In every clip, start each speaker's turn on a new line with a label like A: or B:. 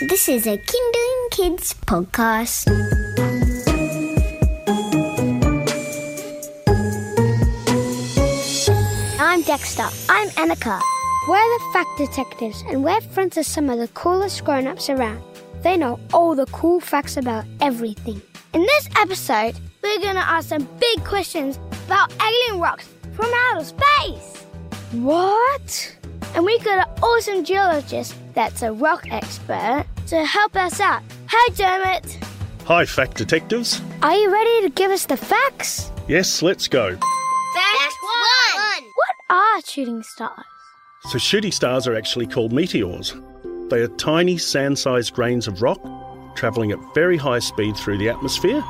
A: This is a Kinderling Kids podcast. I'm Dexter. I'm Annika. We're the fact detectives, and we're friends with some of the coolest grown ups around. They know all the cool facts about everything. In this episode, we're going to ask some big questions about alien rocks from outer space.
B: What?
A: And we got an awesome geologist that's a rock expert to help us out. Hi, Dermot.
C: Hi, fact detectives.
A: Are you ready to give us the facts?
C: Yes, let's go.
A: Fact one. What are shooting stars?
C: So, shooting stars are actually called meteors. They are tiny sand sized grains of rock travelling at very high speed through the atmosphere.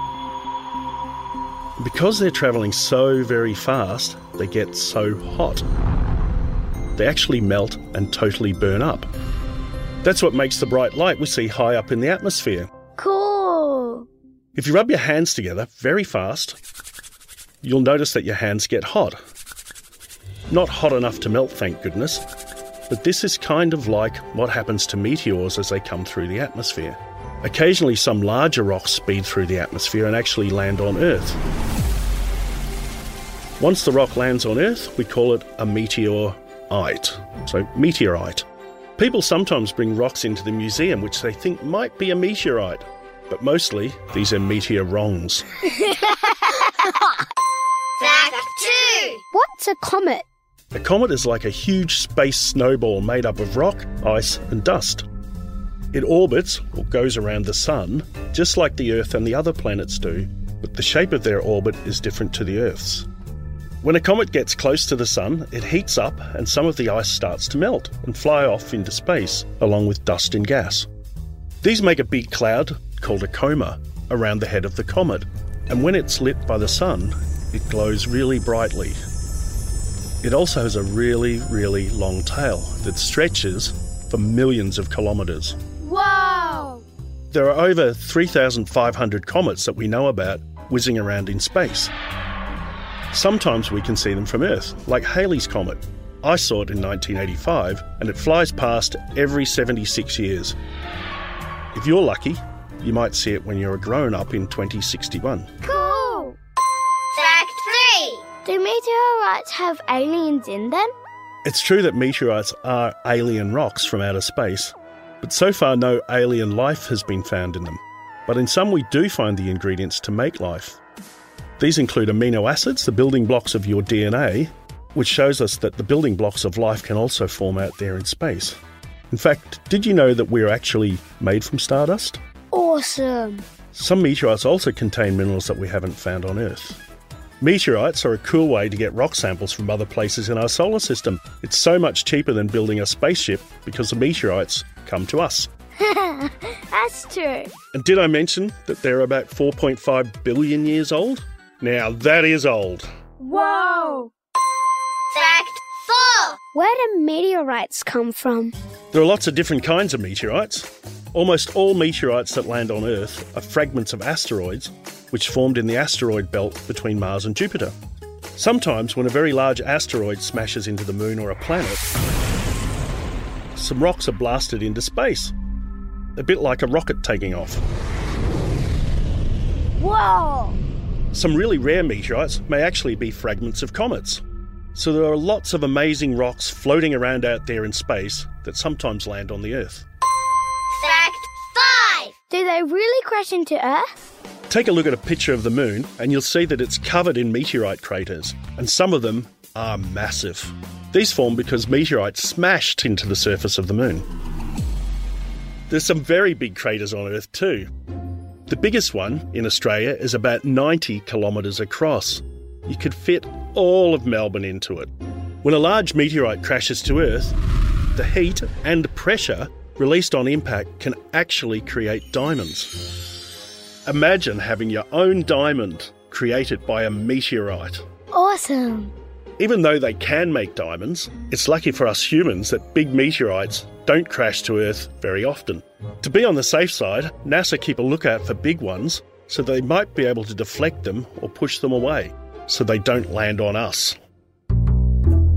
C: Because they're travelling so very fast, they get so hot. They actually melt and totally burn up. That's what makes the bright light we see high up in the atmosphere.
A: Cool.
C: If you rub your hands together very fast, you'll notice that your hands get hot. Not hot enough to melt, thank goodness, but this is kind of like what happens to meteors as they come through the atmosphere. Occasionally, some larger rocks speed through the atmosphere and actually land on Earth. Once the rock lands on Earth, we call it a meteorite. So, meteorite. People sometimes bring rocks into the museum which they think might be a meteorite, but mostly these are meteor-wrongs.
A: Fact two. What's a comet?
C: A comet is like a huge space snowball made up of rock, ice, and dust. It orbits, or goes around the Sun, just like the Earth and the other planets do, but the shape of their orbit is different to the Earth's. When a comet gets close to the Sun, it heats up and some of the ice starts to melt and fly off into space, along with dust and gas. These make a big cloud, called a coma, around the head of the comet, and when it's lit by the Sun, it glows really brightly. It also has a really, really long tail that stretches for millions of kilometres.
A: Whoa.
C: There are over 3,500 comets that we know about whizzing around in space. Sometimes we can see them from Earth, like Halley's Comet. I saw it in 1985, and it flies past every 76 years. If you're lucky, you might see it when you're a grown up in 2061.
A: Cool. Fact three. Do meteorites have aliens in them?
C: It's true that meteorites are alien rocks from outer space, but so far no alien life has been found in them. But in some, we do find the ingredients to make life. These include amino acids, the building blocks of your DNA, which shows us that the building blocks of life can also form out there in space. In fact, did you know that we're actually made from stardust?
A: Awesome.
C: Some meteorites also contain minerals that we haven't found on Earth. Meteorites are a cool way to get rock samples from other places in our solar system. It's so much cheaper than building a spaceship because the meteorites come to us.
A: That's true.
C: And did I mention that they're about 4.5 billion years old? Now that is old.
A: Whoa. Fact four. Where do meteorites come from?
C: There are lots of different kinds of meteorites. Almost all meteorites that land on Earth are fragments of asteroids, which formed in the asteroid belt between Mars and Jupiter. Sometimes, when a very large asteroid smashes into the moon or a planet, some rocks are blasted into space, a bit like a rocket taking off.
A: Whoa.
C: Some really rare meteorites may actually be fragments of comets. So there are lots of amazing rocks floating around out there in space that sometimes land on the Earth.
A: Fact five. Do they really crash into Earth?
C: Take a look at a picture of the moon and you'll see that it's covered in meteorite craters, and some of them are massive. These form because meteorites smashed into the surface of the moon. There's some very big craters on Earth too. The biggest one in Australia is about 90 kilometres across. You could fit all of Melbourne into it. When a large meteorite crashes to Earth, the heat and pressure released on impact can actually create diamonds. Imagine having your own diamond created by a meteorite.
A: Awesome.
C: Even though they can make diamonds, it's lucky for us humans that big meteorites don't crash to Earth very often. To be on the safe side, NASA keep a lookout for big ones so they might be able to deflect them or push them away so they don't land on us.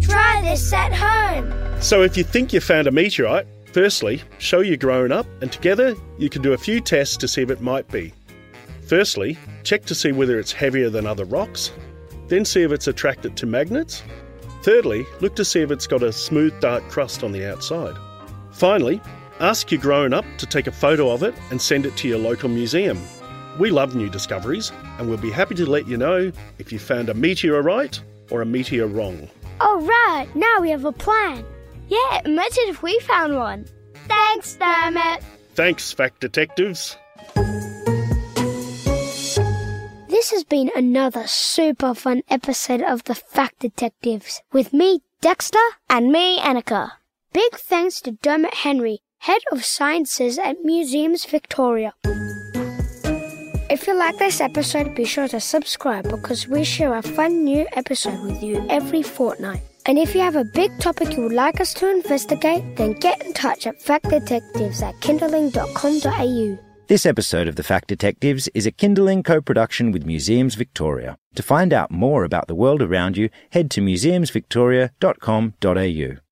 A: Try this at home.
C: So if you think you found a meteorite, Firstly, show you're grown up, and together you can do a few tests to see if it might be. Firstly, check to see whether it's heavier than other rocks, then see if it's attracted to magnets. Thirdly, look to see if it's got a smooth dark crust on the outside. Finally, ask your grown up to take a photo of it and send it to your local museum. We love new discoveries, and we'll be happy to let you know if you found a meteor right or a meteor wrong.
A: All right, now we have a plan.
B: Yeah, imagine if we found one.
A: Thanks, Dermot.
C: Thanks, fact detectives.
A: This has been another super fun episode of the Fact Detectives with me, Dexter,
B: And me, Annika.
A: Big thanks to Dermot Henry, Head of Sciences at Museums Victoria. If you like this episode, be sure to subscribe because we share a fun new episode with you every fortnight. And if you have a big topic you would like us to investigate, then get in touch at factdetectives at kinderling.com.au.
D: This episode of The Fact Detectives is a Kinderling co production with Museums Victoria. To find out more about the world around you, head to museumsvictoria.com.au.